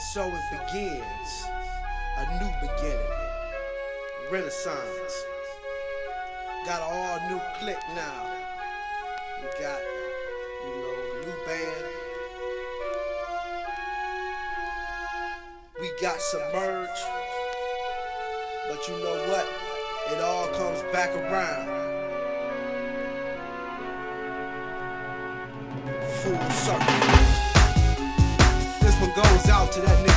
And so it begins a new beginning, renaissance. Got an all new clique now. We got, you know, a new band. We got Submerge. But you know what? It all comes back around. Full circle. To that nigga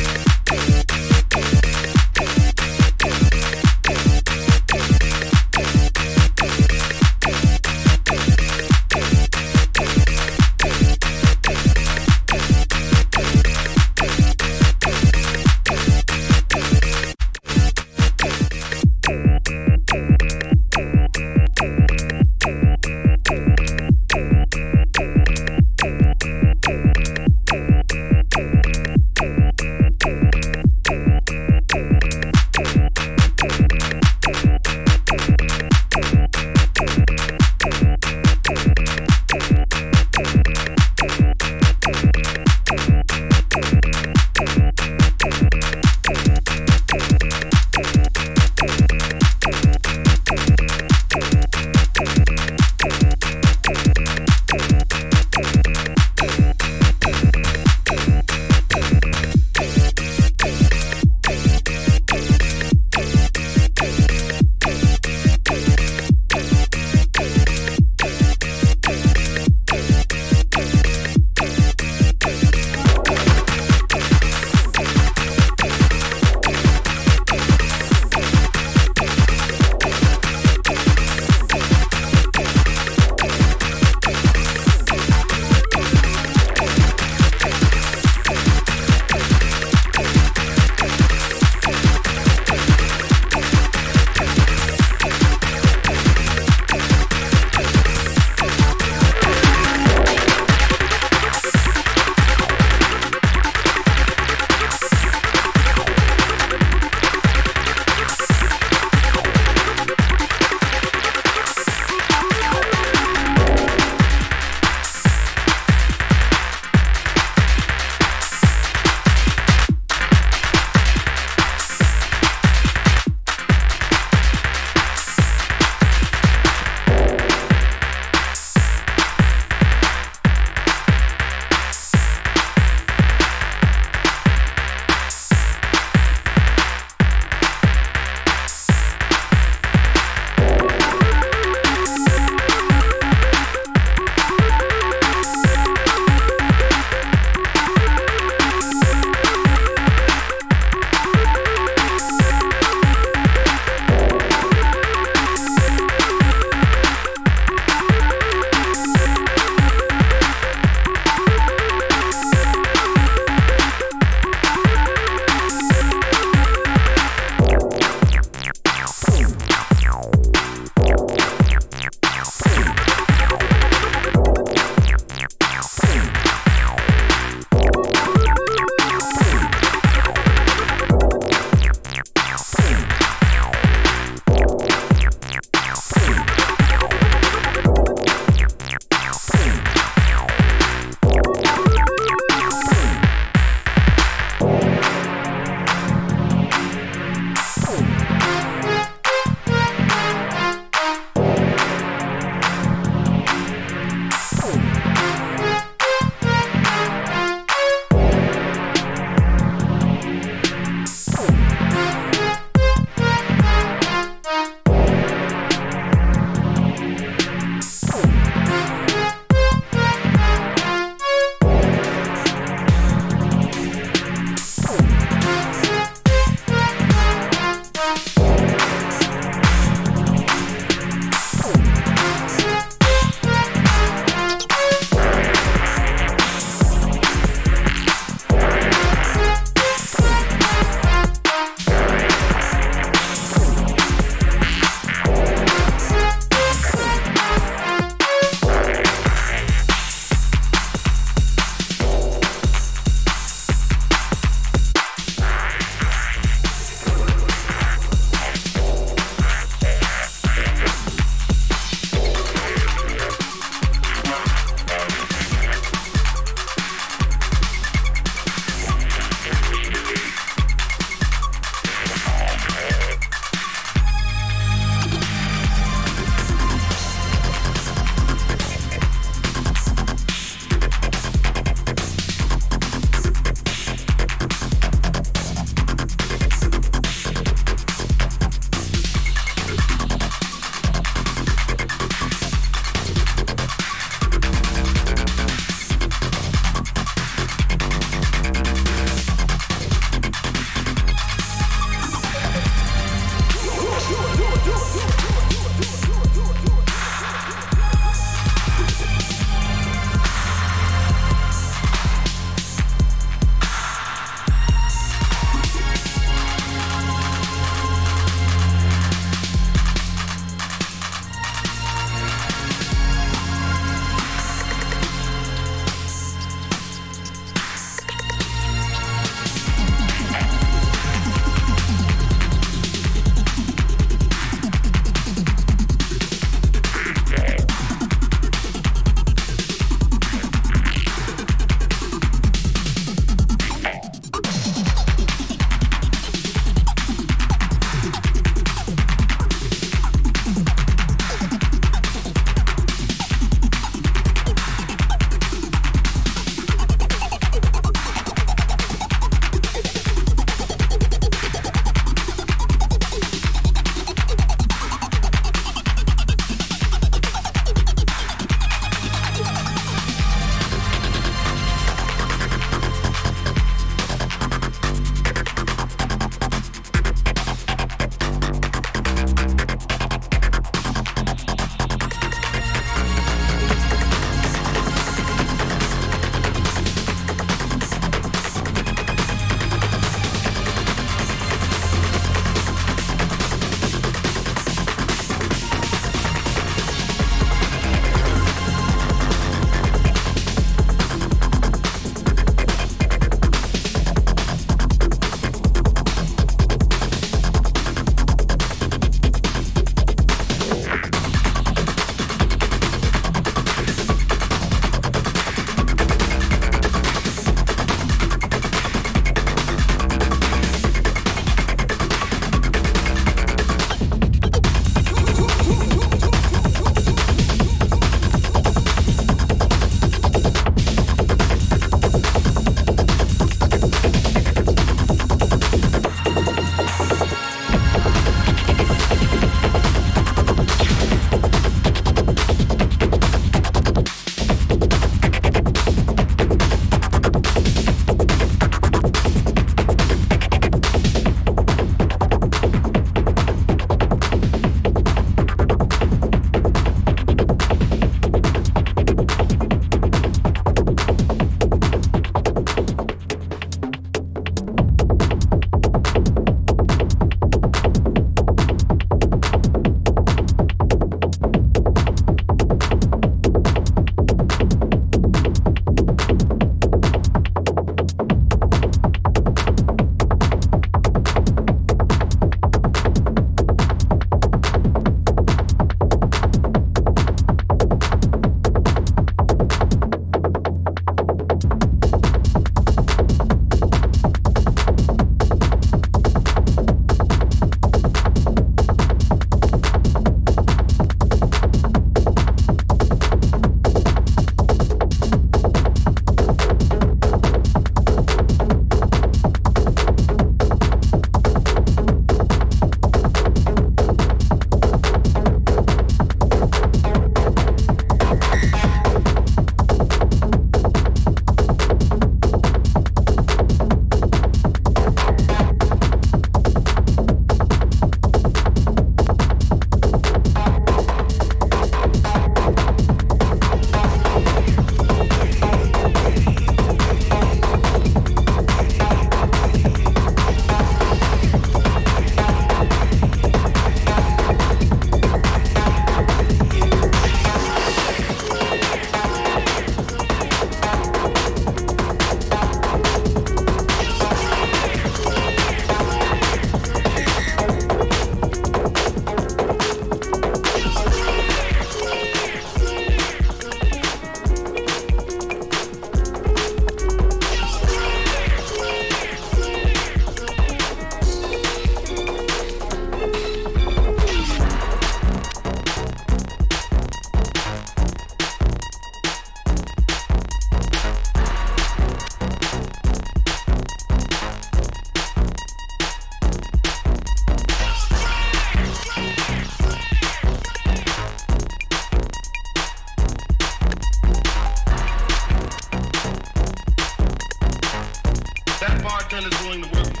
friend is willing to work